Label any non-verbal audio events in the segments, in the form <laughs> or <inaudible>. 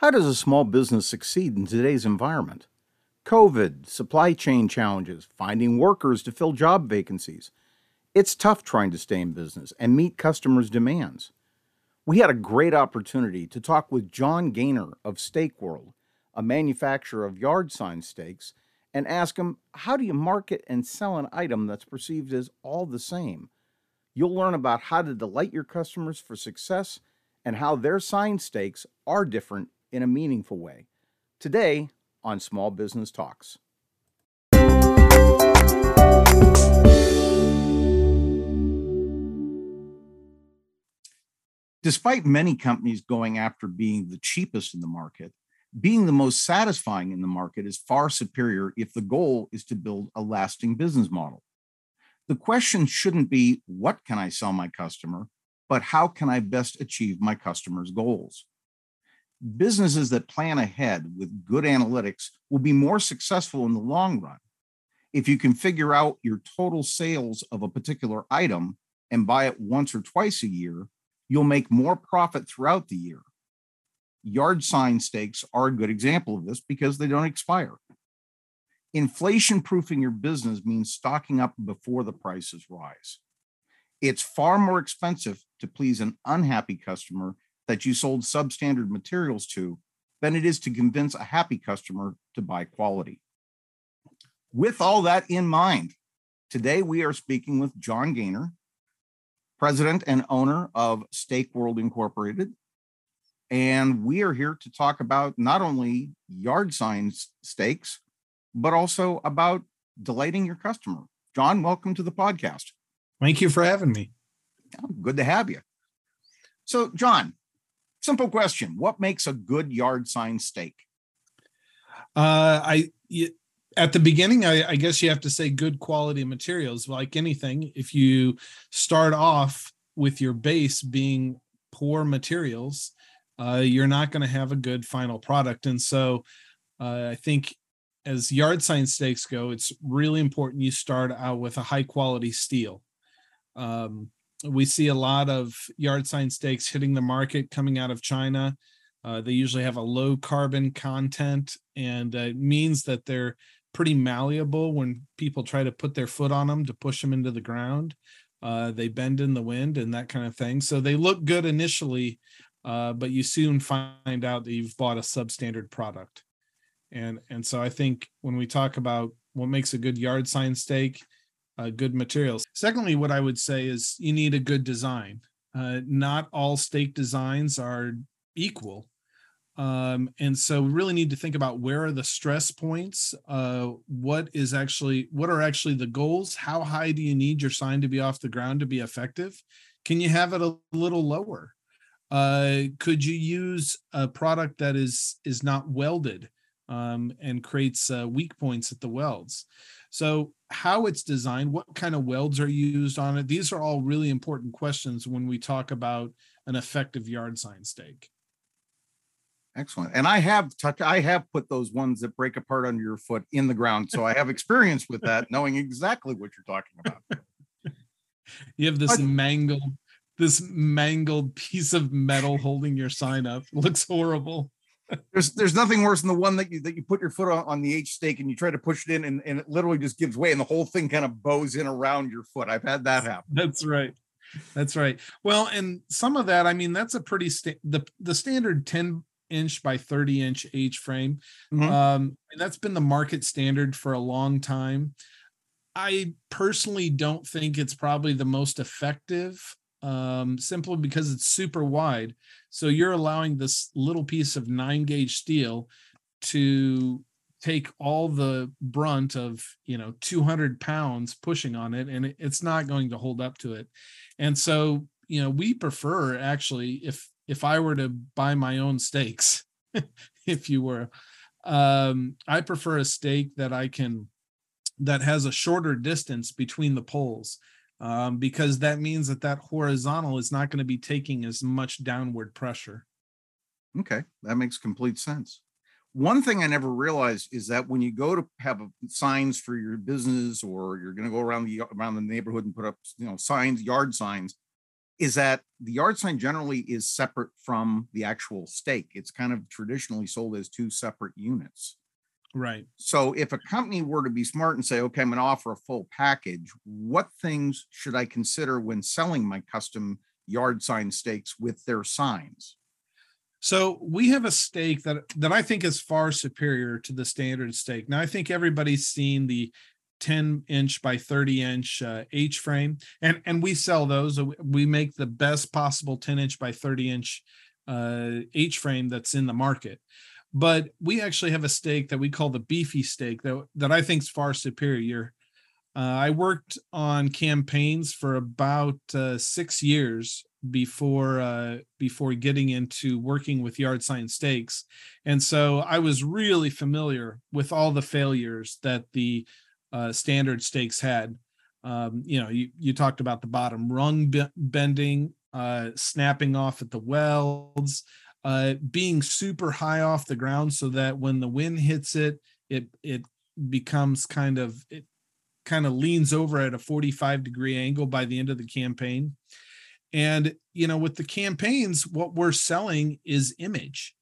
How does a small business succeed in today's environment? COVID, supply chain challenges, finding workers to fill job vacancies. It's tough trying to stay in business and meet customers' demands. We had a great opportunity to talk with Jon Gainer of Stake World, a manufacturer of yard sign stakes, and ask him how do you market and sell an item that's perceived as all the same? You'll learn about how to delight your customers for success and how their sign stakes are different in a meaningful way. Today on Small Business Talks. Despite many companies going after being the cheapest in the market, being the most satisfying in the market is far superior if the goal is to build a lasting business model. The question shouldn't be, what can I sell my customer, but how can I best achieve my customer's goals? Businesses that plan ahead with good analytics will be more successful in the long run. If you can figure out your total sales of a particular item and buy it once or twice a year, you'll make more profit throughout the year. Yard sign stakes are a good example of this because they don't expire. Inflation proofing your business means stocking up before the prices rise. It's far more expensive to please an unhappy customer that you sold substandard materials to than it is to convince a happy customer to buy quality. With all that in mind, today we are speaking with Jon Gainer, president and owner of Stake World Incorporated. And we are here to talk about not only yard signs stakes, but also about delighting your customer. Jon, welcome to the podcast. Thank you for having me. Oh, good to have you. So, Jon, Simple question: What makes a good yard sign stake? Uh, I at the beginning, I, I guess you have to say good quality materials. Like anything, if you start off with your base being poor materials, uh, you're not going to have a good final product. And so, uh, I think as yard sign stakes go, it's really important you start out with a high quality steel. Um, we see a lot of yard sign stakes hitting the market coming out of China. Uh, they usually have a low carbon content, and uh, it means that they're pretty malleable when people try to put their foot on them to push them into the ground. Uh, they bend in the wind and that kind of thing. So they look good initially, uh, but you soon find out that you've bought a substandard product. And and so I think when we talk about what makes a good yard sign stake, uh, good materials. Secondly, what I would say is you need a good design. Uh, not all stake designs are equal. Um, and so we really need to think about where are the stress points uh, what is actually what are actually the goals how high do you need your sign to be off the ground to be effective can you have it a little lower uh, could you use a product that is is not welded um, and creates uh, weak points at the welds so, how it's designed, what kind of welds are used on it? These are all really important questions when we talk about an effective yard sign stake. Excellent. And I have touched, I have put those ones that break apart under your foot in the ground. So I have <laughs> experience with that, knowing exactly what you're talking about. you have this but, mangled, this mangled piece of metal holding your sign up. looks horrible there's there's nothing worse than the one that you that you put your foot on, on the H stake and you try to push it in and, and it literally just gives way and the whole thing kind of bows in around your foot. I've had that happen. That's right. That's right. Well, and some of that, I mean, that's a pretty sta- the the standard 10 inch by 30 inch H frame. Mm-hmm. Um, and that's been the market standard for a long time. I personally don't think it's probably the most effective um, simply because it's super wide. So you're allowing this little piece of nine gauge steel to take all the brunt of you know 200 pounds pushing on it and it's not going to hold up to it and so you know we prefer actually if if i were to buy my own stakes <laughs> if you were um i prefer a stake that i can that has a shorter distance between the poles um, because that means that that horizontal is not going to be taking as much downward pressure. Okay, that makes complete sense. One thing I never realized is that when you go to have signs for your business or you're going to go around the around the neighborhood and put up you know signs, yard signs, is that the yard sign generally is separate from the actual stake. It's kind of traditionally sold as two separate units. Right. So if a company were to be smart and say, okay, I'm going to offer a full package, what things should I consider when selling my custom yard sign stakes with their signs? So we have a stake that that I think is far superior to the standard stake. Now I think everybody's seen the 10 inch by 30 inch uh, H frame, and and we sell those. We make the best possible 10 inch by 30 inch uh, H frame that's in the market. But we actually have a stake that we call the beefy stake that that I think is far superior. Uh, I worked on campaigns for about uh, six years before uh, before getting into working with yard sign stakes, and so I was really familiar with all the failures that the uh, standard stakes had. Um, you know, you, you talked about the bottom rung bending, uh, snapping off at the welds, uh, being super high off the ground so that when the wind hits it, it it becomes kind of it kind of leans over at a 45 degree angle by the end of the campaign. And you know, with the campaigns, what we're selling is image.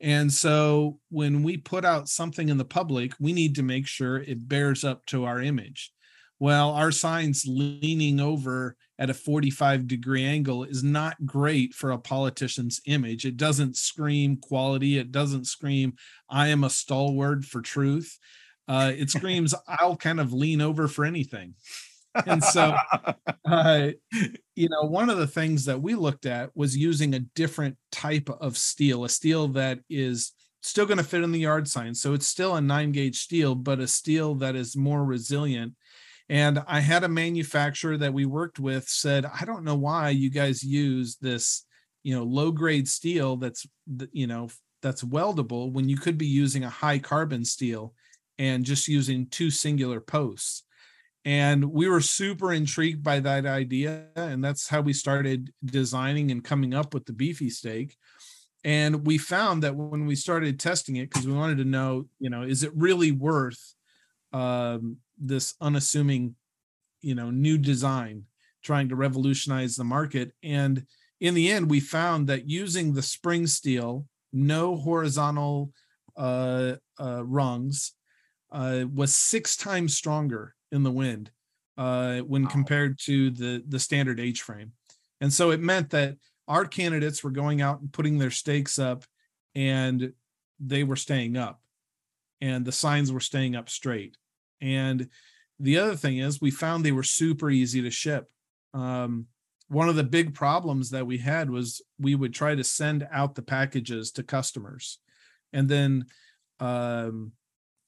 And so when we put out something in the public, we need to make sure it bears up to our image. Well, our signs leaning over at a 45 degree angle is not great for a politician's image. It doesn't scream quality, it doesn't scream, I am a stalwart for truth. Uh, it <laughs> screams, I'll kind of lean over for anything and so <laughs> uh, you know one of the things that we looked at was using a different type of steel a steel that is still going to fit in the yard sign so it's still a nine gauge steel but a steel that is more resilient and i had a manufacturer that we worked with said i don't know why you guys use this you know low grade steel that's you know that's weldable when you could be using a high carbon steel and just using two singular posts and we were super intrigued by that idea and that's how we started designing and coming up with the beefy stake. and we found that when we started testing it because we wanted to know you know is it really worth um, this unassuming you know new design trying to revolutionize the market and in the end we found that using the spring steel no horizontal uh, uh, rungs uh, was six times stronger in the wind uh, when wow. compared to the the standard H frame, and so it meant that our candidates were going out and putting their stakes up, and they were staying up, and the signs were staying up straight. And the other thing is, we found they were super easy to ship. Um, one of the big problems that we had was we would try to send out the packages to customers, and then um,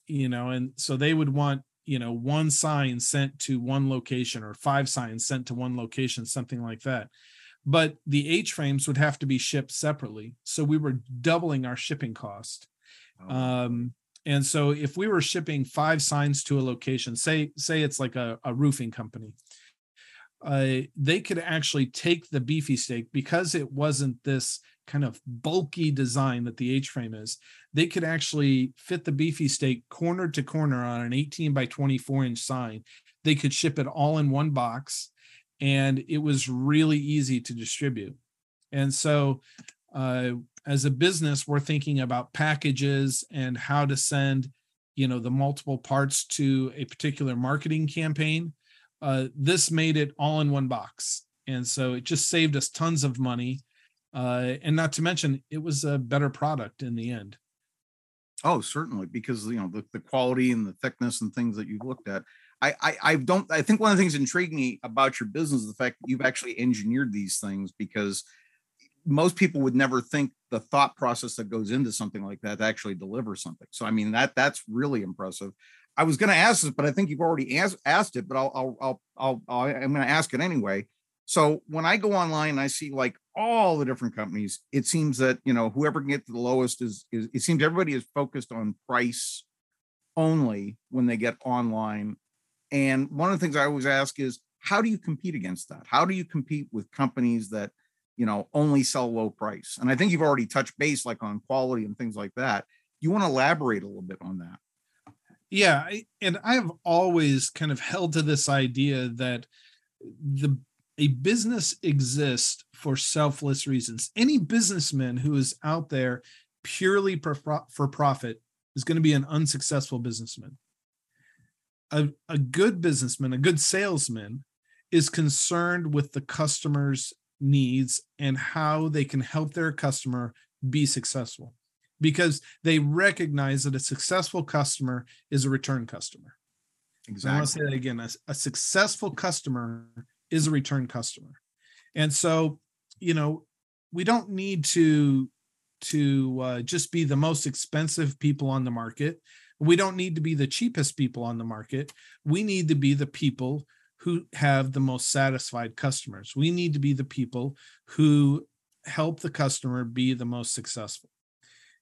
you know, and so they would want you know one sign sent to one location or five signs sent to one location something like that but the h frames would have to be shipped separately so we were doubling our shipping cost oh. um, and so if we were shipping five signs to a location say say it's like a, a roofing company uh, they could actually take the beefy stake because it wasn't this kind of bulky design that the H frame is, they could actually fit the beefy stake corner to corner on an 18 by 24 inch sign. They could ship it all in one box, and it was really easy to distribute. And so, uh, as a business, we're thinking about packages and how to send, you know, the multiple parts to a particular marketing campaign. Uh, this made it all in one box, and so it just saved us tons of money. Uh, and not to mention it was a better product in the end. Oh certainly because you know the, the quality and the thickness and things that you've looked at. I, I i don't i think one of the things that intrigued me about your business is the fact that you've actually engineered these things because most people would never think the thought process that goes into something like that to actually deliver something so i mean that that's really impressive i was going to ask this but i think you've already asked, asked it but i'll i'll i'll, I'll, i'm going to ask it anyway so when I go online and I see like all the different companies, it seems that you know whoever can get to the lowest is, is it seems everybody is focused on price only when they get online. And one of the things I always ask is how do you compete against that? How do you compete with companies that you know only sell low price? And I think you've already touched base like on quality and things like that. You want to elaborate a little bit on that? Yeah, and I've always kind of held to this idea that the a business exists for selfless reasons. Any businessman who is out there purely for profit is going to be an unsuccessful businessman. A, a good businessman, a good salesman, is concerned with the customer's needs and how they can help their customer be successful because they recognize that a successful customer is a return customer. Exactly. I want to say that again. A, a successful customer is a return customer. And so, you know, we don't need to to uh, just be the most expensive people on the market. We don't need to be the cheapest people on the market. We need to be the people who have the most satisfied customers. We need to be the people who help the customer be the most successful.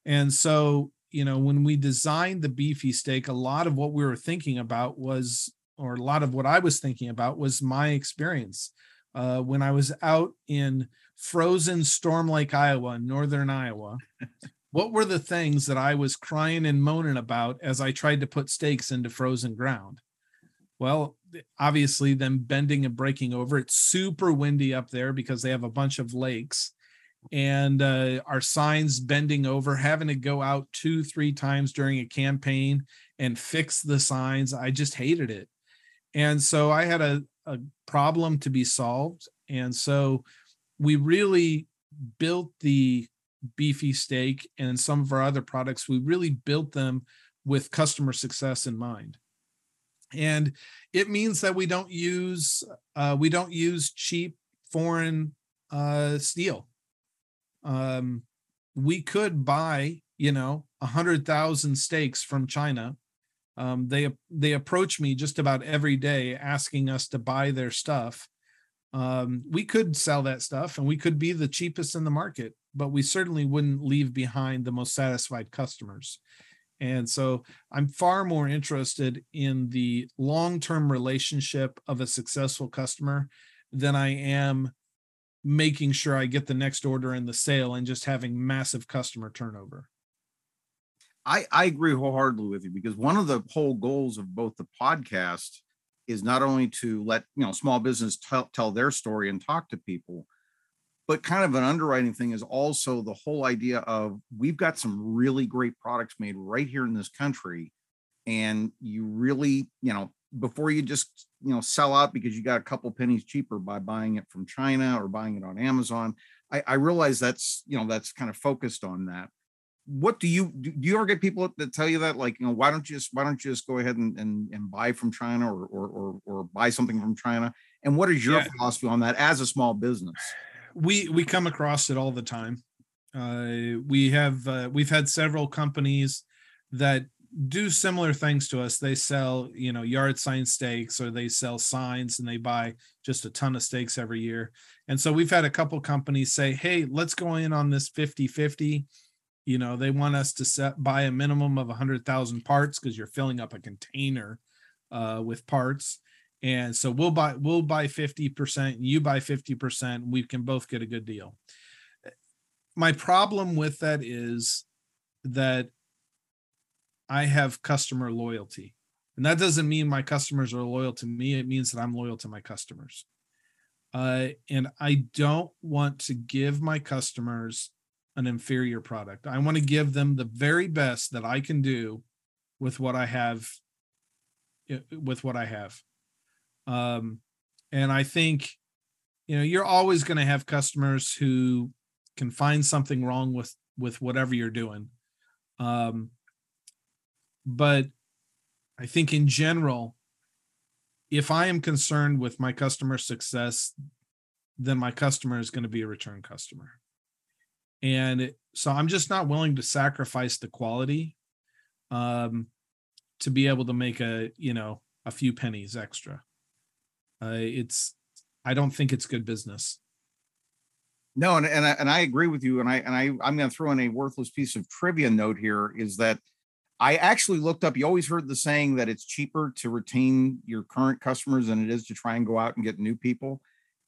And so, you know, when we designed the beefy stake, a lot of what we were thinking about was, or a lot of what I was thinking about was my experience uh, when I was out in frozen Storm Lake, Iowa, northern Iowa. <laughs> what were the things that I was crying and moaning about as I tried to put stakes into frozen ground? Well, obviously, them bending and breaking over. It's super windy up there because they have a bunch of lakes and uh, our signs bending over, having to go out two, three times during a campaign and fix the signs. I just hated it. And so I had a, a problem to be solved. And so we really built the beefy stake and some of our other products, we really built them with customer success in mind and it means that we don't use uh, we don't use cheap foreign uh, steel. Um, we could buy, you know, a hundred thousand stakes from China. Um, they they approach me just about every day asking us to buy their stuff. Um, we could sell that stuff and we could be the cheapest in the market, but we certainly wouldn't leave behind the most satisfied customers. And so I'm far more interested in the long term relationship of a successful customer than I am making sure I get the next order in the sale and just having massive customer turnover. I, I agree wholeheartedly with you because one of the whole goals of both the podcast is not only to let you know small business tell, tell their story and talk to people, but kind of an underwriting thing is also the whole idea of we've got some really great products made right here in this country and you really you know before you just you know sell out because you got a couple pennies cheaper by buying it from china or buying it on amazon i, I realize that's you know that's kind of focused on that. What do you do you ever get people that tell you that like you know why don't you just why don't you just go ahead and and, and buy from china or, or or or buy something from china? And what is your yeah. philosophy on that as a small business we we come across it all the time. Uh, we have uh, we've had several companies that do similar things to us. They sell, you know, yard sign stakes or they sell signs and they buy just a ton of stakes every year. And so we've had a couple companies say, "Hey, let's go in on this 50-50." You know, they want us to set buy a minimum of 100,000 parts because you're filling up a container uh, with parts and so we'll buy we'll buy 50% you buy 50% we can both get a good deal. My problem with that is that i have customer loyalty. And that doesn't mean my customers are loyal to me it means that i'm loyal to my customers. Uh, and i don't want to give my customers an inferior product. I want to give them the very best that i can do with what i have with what i have um, and I think, you know, you're always going to have customers who can find something wrong with with whatever you're doing. Um, but I think in general, if I am concerned with my customer success, then my customer is going to be a return customer. And so I'm just not willing to sacrifice the quality um, to be able to make a, you know, a few pennies extra. Uh, it's I don't think it's good business. No, and and I, and I agree with you. And I and I I'm going to throw in a worthless piece of trivia note here is that I actually looked up. You always heard the saying that it's cheaper to retain your current customers than it is to try and go out and get new people.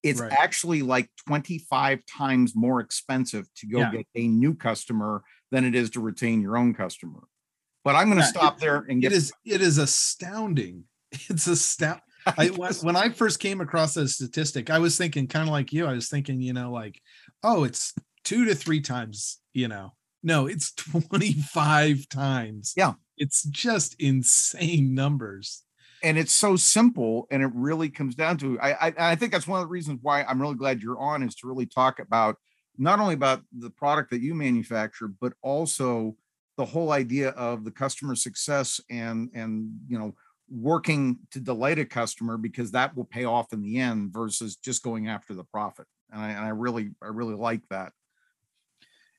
It's right. actually like 25 times more expensive to go yeah. get a new customer than it is to retain your own customer. But I'm going to yeah, stop it, there and get. It is it is astounding. <laughs> It's astounding <laughs> I was when I first came across that statistic, I was thinking kind of like you. I was thinking, you know, like, oh, it's two to three times, you know. No, it's <laughs> 25 times. Yeah. It's just insane numbers. And it's so simple, and it really comes down to I, I I think that's one of the reasons why I'm really glad you're on is to really talk about not only about the product that you manufacture, but also the whole idea of the customer success and and you know working to delight a customer because that will pay off in the end versus just going after the profit and i, and I really i really like that.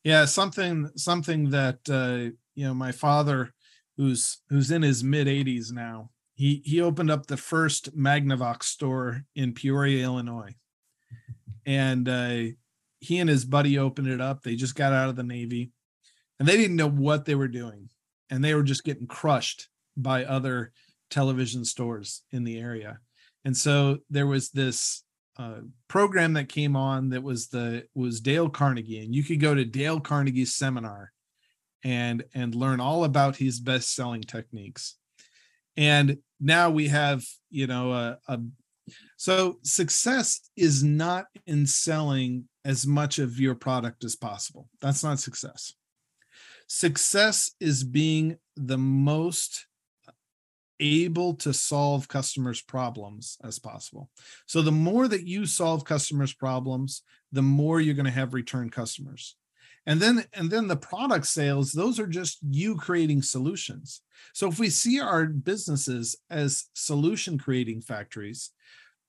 Yeah something something that uh you know my father who's who's in his mid 80s now he he opened up the first magnavox store in peoria illinois. And uh he and his buddy opened it up. They just got out of the navy and they didn't know what they were doing and they were just getting crushed by other television stores in the area. And so there was this uh, program that came on that was the was dale carnegie. And you could go to dale carnegie's seminar and and learn all about his best selling techniques. And now we have you know a, a so success is not in selling as much of your product as possible. That's not success. Success is being the most able to solve customers' problems as possible. So the more that you solve customers' problems, the more you're going to have return customers. And then and then the product sales, those are just you creating solutions. So if we see our businesses as solution creating factories,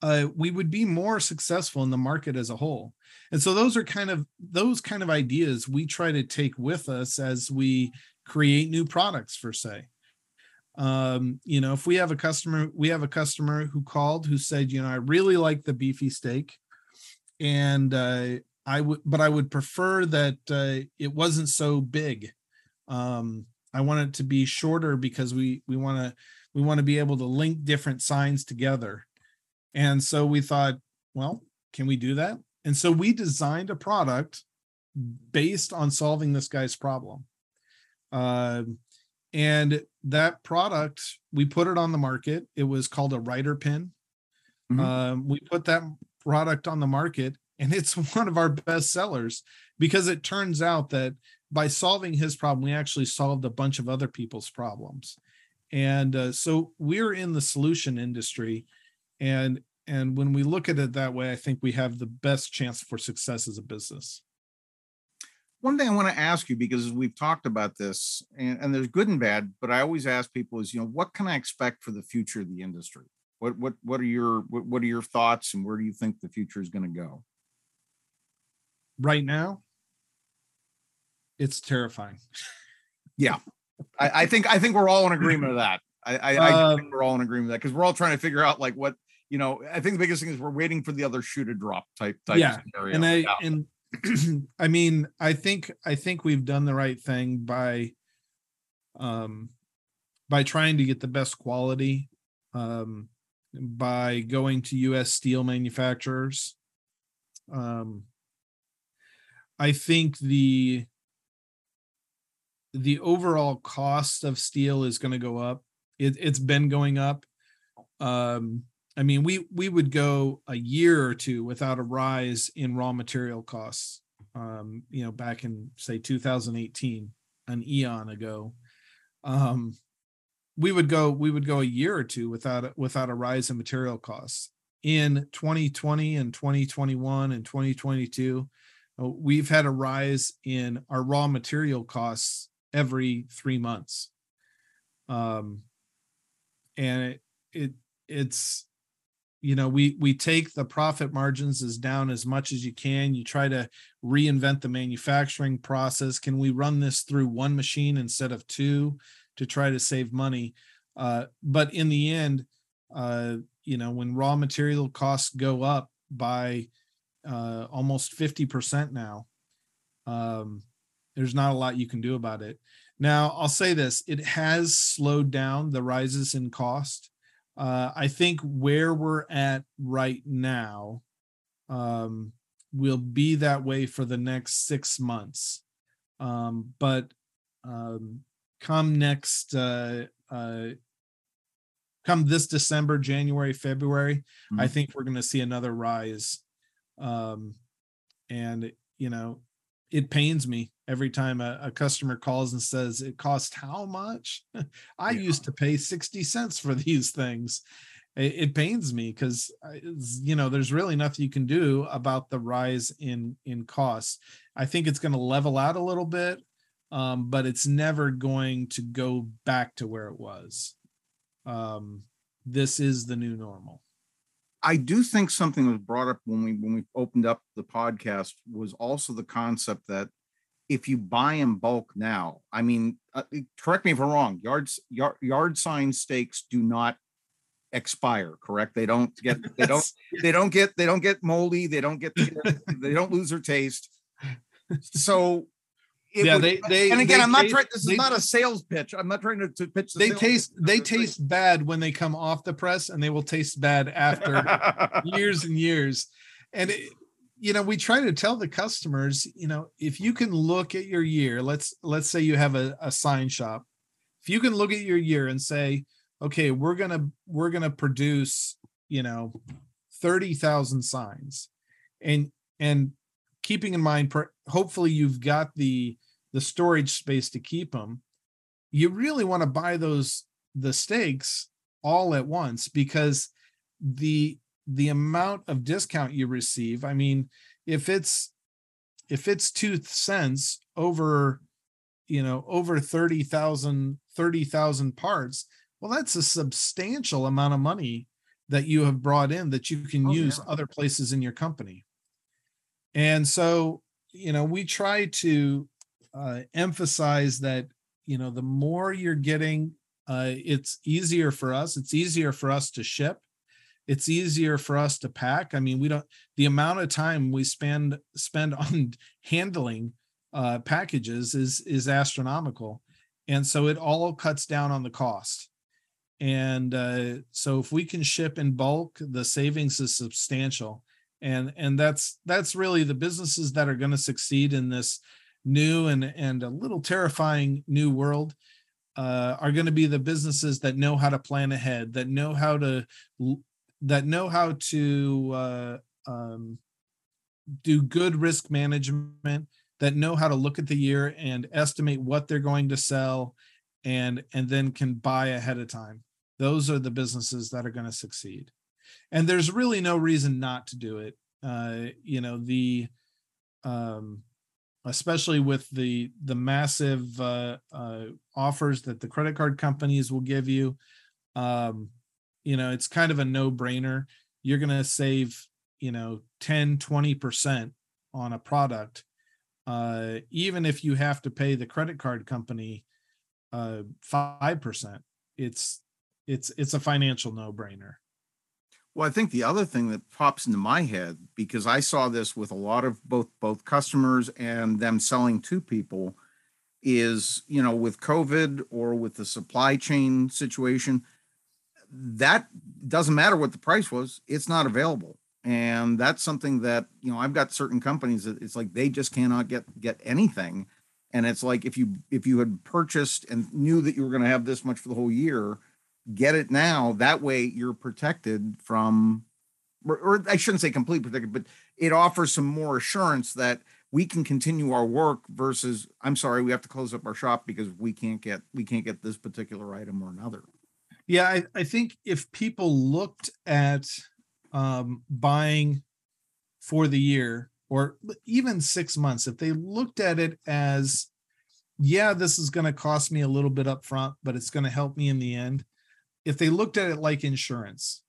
uh, we would be more successful in the market as a whole. And so those are kind of those kind of ideas we try to take with us as we create new products for say. Um, you know, if we have a customer, we have a customer who called who said, you know, I really like the beefy stake, and uh, I would, but I would prefer that uh, it wasn't so big. Um, I want it to be shorter because we we want to we want to be able to link different signs together and so we thought, well, can we do that? And so we designed a product based on solving this guy's problem. Uh, and that product, we put it on the market. It was called a writer pin. Mm-hmm. Um, we put that product on the market, and it's <laughs> one of our best sellers because it turns out that by solving his problem, we actually solved a bunch of other people's problems. And uh, so we're in the solution industry and and when we look at it that way i think we have the best chance for success as a business one thing i want to ask you because we've talked about this and, and there's good and bad but i always ask people is you know what can i expect for the future of the industry what what what are your what, what are your thoughts and where do you think the future is going to go right now it's terrifying yeah I, I, think i think we're all in agreement of that I, I, um, I think we're all in agreement with that because we're all trying to figure out like what you know, I think the biggest thing is we're waiting for the other shoe to drop type type yeah. Scenario. And I yeah. and <clears throat> I mean, I think I think we've done the right thing by um by trying to get the best quality um by going to US steel manufacturers. Um I think the the overall cost of steel is going to go up. It, it's been going up. Um, I mean, we we would go a year or two without a rise in raw material costs. Um, you know, back in say 2018, an eon ago, um, we would go we would go a year or two without without a rise in material costs. In 2020 and 2021 and 2022, uh, we've had a rise in our raw material costs every three months. Um, and it, it it's you know we we take the profit margins as down as much as you can. You try to reinvent the manufacturing process. Can we run this through one machine instead of two to try to save money? Uh, but in the end uh, you know when raw material costs go up by uh, almost 50% now um, there's not a lot you can do about it. Now i'll say this it has slowed down the rises in cost uh, I think where we're at right now um, will be that way for the next six months. Um, but um, come next uh, uh, come this December, January, February, mm-hmm. I think we're going to see another rise. Um, and you know, it pains me every time a, a customer calls and says it cost how much. <laughs> I Yeah. used to pay sixty cents for <laughs> these things. It, it pains me because you know there's really nothing you can do about the rise in in costs. I think it's going to level out a little bit, um, but it's never going to go back to where it was. Um, this is the new normal. I do think something was brought up when we when we opened up the podcast was also the concept that if you buy in bulk now, I mean, uh, correct me if I'm wrong. Yards yard, yard sign stakes do not expire. Correct? They don't get <laughs> they don't they don't get they don't get moldy. They don't get <laughs> they don't lose their taste. <laughs> So. Yeah, would- they- they- and again, they I'm not taste- trying. This is they- not a sales pitch. I'm not trying to, to pitch. The They taste pitch. they I'm just saying- taste bad when they come off the press, and they will taste bad after years and years. And it, you know, we try to tell the customers, you know, if you can look at your year, let's let's say you have a, a sign shop. If you can look at your year and say, okay, we're gonna we're gonna produce, you know, 30,000 signs. And and keeping in mind hopefully you've got the the storage space to keep them. You really want to buy those the stakes all at once because the the amount of discount you receive i mean if it's if it's two cents over you know over 30,000 30,000 parts well that's a substantial amount of money that you have brought in that you can Oh, use yeah. other places in your company and so you know we try to uh, emphasize that you know the more you're getting uh, it's easier for us it's easier for us to ship it's easier for us to pack. I mean we don't the amount of time we spend spend <laughs> on handling uh, packages is is astronomical. And so it all cuts down on the cost. And uh, so if we can ship in bulk the savings is substantial. And and that's that's really the businesses that are going to succeed in this new and and a little terrifying new world uh, are going to be the businesses that know how to plan ahead that know how to that know how to uh, um, do good risk management that know how to look at the year and estimate what they're going to sell and and then can buy ahead of time. Those are the businesses that are going to succeed. And there's really no reason not to do it. Uh you know the um especially with the the massive uh, uh offers that the credit card companies will give you um you know it's kind of a no brainer you're going to save you know 10 20% on a product uh even if you have to pay the credit card company uh 5% it's it's it's a financial no brainer Well, I think the other thing that pops into my head because I saw this with a lot of both both customers and them selling to people is, you know, with COVID or with the supply chain situation, that doesn't matter what the price was, it's not available. And that's something that, you know, I've got certain companies that it's like they just cannot get get anything. And it's like if you if you had purchased and knew that you were going to have this much for the whole year, get it now that way you're protected from or, or i shouldn't say completely protected but it offers some more assurance that we can continue our work versus i'm sorry we have to close up our shop because we can't get we can't get this particular item or another yeah i, I think if people looked at um, buying for the year or even six months if they looked at it as yeah this is going to cost me a little bit up front but it's going to help me in the end if they looked at it like insurance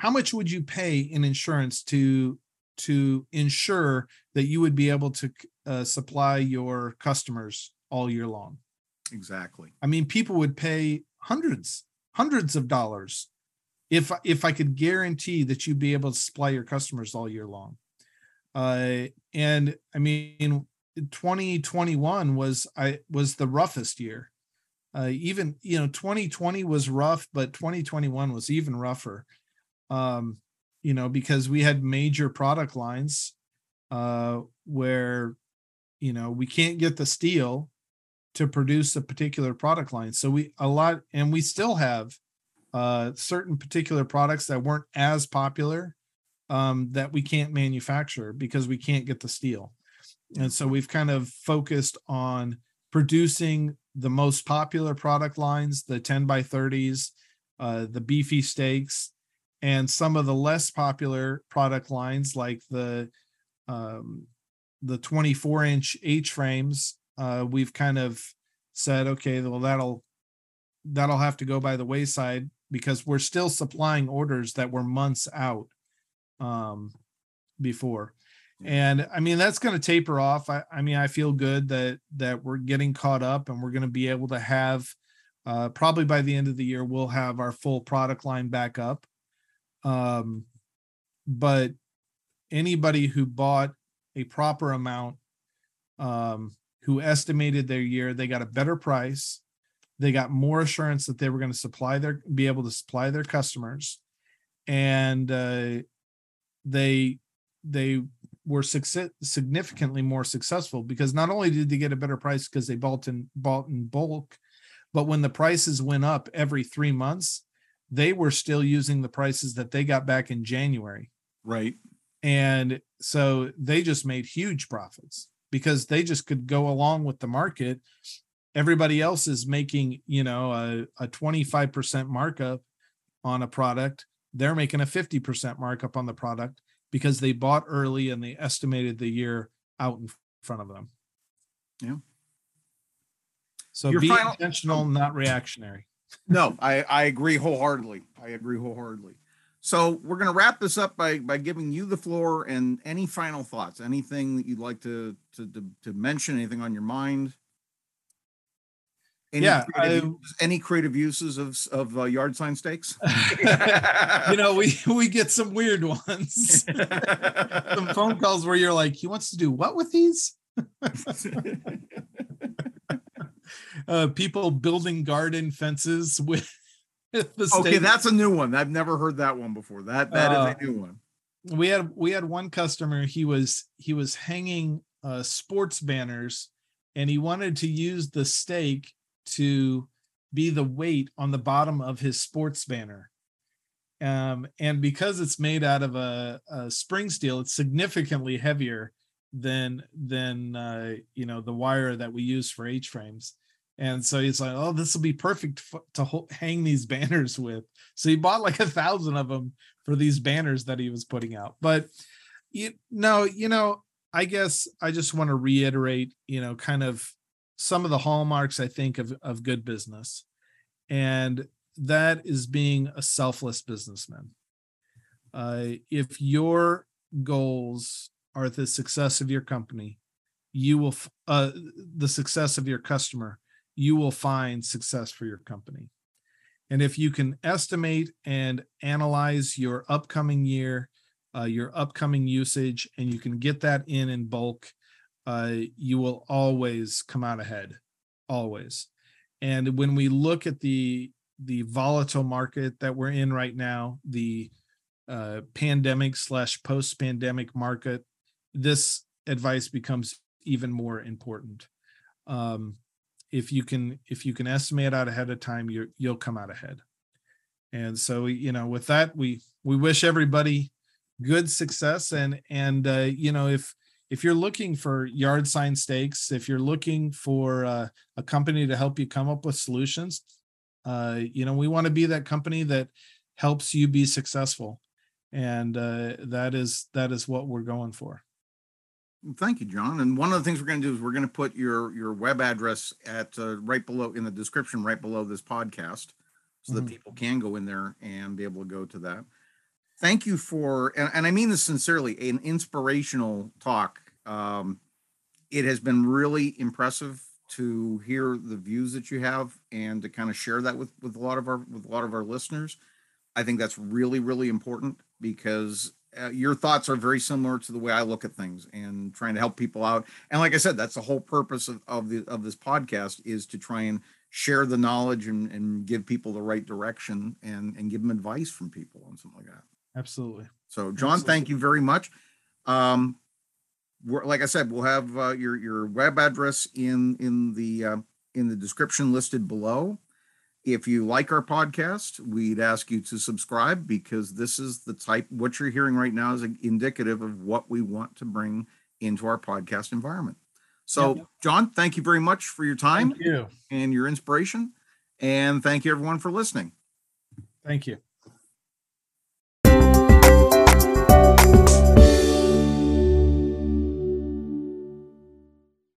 how much would you pay in insurance to to ensure that you would be able to uh, supply your customers all year long? Exactly. I mean people would pay hundreds hundreds of dollars if if i could guarantee that you'd be able to supply your customers all year long. Uh and i mean 2021 was i was the roughest year. Uh, even you know 2020 was rough but 2021 was even rougher. Um you know because we had major product lines uh where you know we can't get the steel to produce a particular product line so we a lot and we still have uh, certain particular products that weren't as popular um, that we can't manufacture because we can't get the steel. And so we've kind of focused on producing the most popular product lines, the 10 by 30s, uh, the beefy stakes, and some of the less popular product lines like the um, the 24 inch H frames. Uh, we've kind of said, okay, well that'll that'll have to go by the wayside because we're still supplying orders that were months out um, before. And i mean that's going to taper off. I, I mean i feel good that that we're getting caught up and we're going to be able to have uh, probably by the end of the year we'll have our full product line back up. Um, but anybody who bought a proper amount um, who estimated their year they got a better price they got more assurance that they were going to supply their be able to supply their customers and uh, they they were success, significantly more successful because not only did they get a better price because they bought in bought in bulk, but when the prices went up every three months, they were still using the prices that they got back in January. Right. And so they just made huge profits because they just could go along with the market. Everybody else is making, you know, a, a 25% markup on a product. They're making a 50% markup on the product because they bought early and they estimated the year out in front of them. Yeah. So Your be final- intentional, not reactionary. no, I, I agree wholeheartedly. I agree wholeheartedly. So we're going to wrap this up by by giving you the floor and any final thoughts, anything that you'd like to to to, to mention, anything on your mind. Any Yeah, creative, I- uses- any creative uses of of uh, yard sign stakes? <laughs> you know, we we get some weird ones. <laughs> some phone calls where you're like, he wants to do what with these? <laughs> Uh, people building garden fences with <laughs> okay, that's a new one. I've never heard that one before. That that is Uh, a new one. we had we had one customer he was he was hanging uh sports banners and he wanted to use the stake to be the weight on the bottom of his sports banner um and because it's made out of a, a spring steel it's significantly heavier than than uh you know the wire that we use for h frames and so he's like oh this will be perfect f- to ho- hang these banners with so he bought like a thousand of them for these banners that he was putting out. But you no, you know, I guess I just want to reiterate, you know, kind of some of the hallmarks I think of of good business. And that is being a selfless businessman. Uh, if your goals are the success of your company, you will uh, the success of your customer, you will find success for your company. And if you can estimate and analyze your upcoming year, uh, your upcoming usage, and you can get that in in bulk, uh, you will always come out ahead, always. And when we look at the the volatile market that we're in right now, the uh, pandemic slash post pandemic market, this advice becomes even more important. Um, if you can if you can estimate out ahead of time you you'll come out ahead. And so you know with that we we wish everybody good success and and uh, you know if if you're looking for yard sign stakes if you're looking for uh, a company to help you come up with solutions uh, you know we want to be that company that helps you be successful. And uh, that is that is what we're going for Thank you, Jon. And one of the things we're going to do is we're going to put your your web address at uh, right below in the description, right below this podcast, so that Mhm. people can go in there and be able to go to that. Thank you for, and, and I mean this sincerely, an inspirational talk. Um, it has been really impressive to hear the views that you have and to kind of share that with with a lot of our with a lot of our listeners. I think that's really really important because uh, your thoughts are very similar to the way I look at things and trying to help people out. And like I said, that's the whole purpose of, of the of this podcast is to try and share the knowledge and, and give people the right direction and and give them advice from people and something like that. absolutely So Jon, thank you very much. Um, we're, like I said, we'll have uh, your your web address in in the uh, in the description listed below. If you like our podcast, we'd ask you to subscribe because this is the type, what you're hearing right now is indicative of what we want to bring into our podcast environment. So. Jon, thank you very much for your time you. and your inspiration. And thank you, everyone, for listening. Thank you.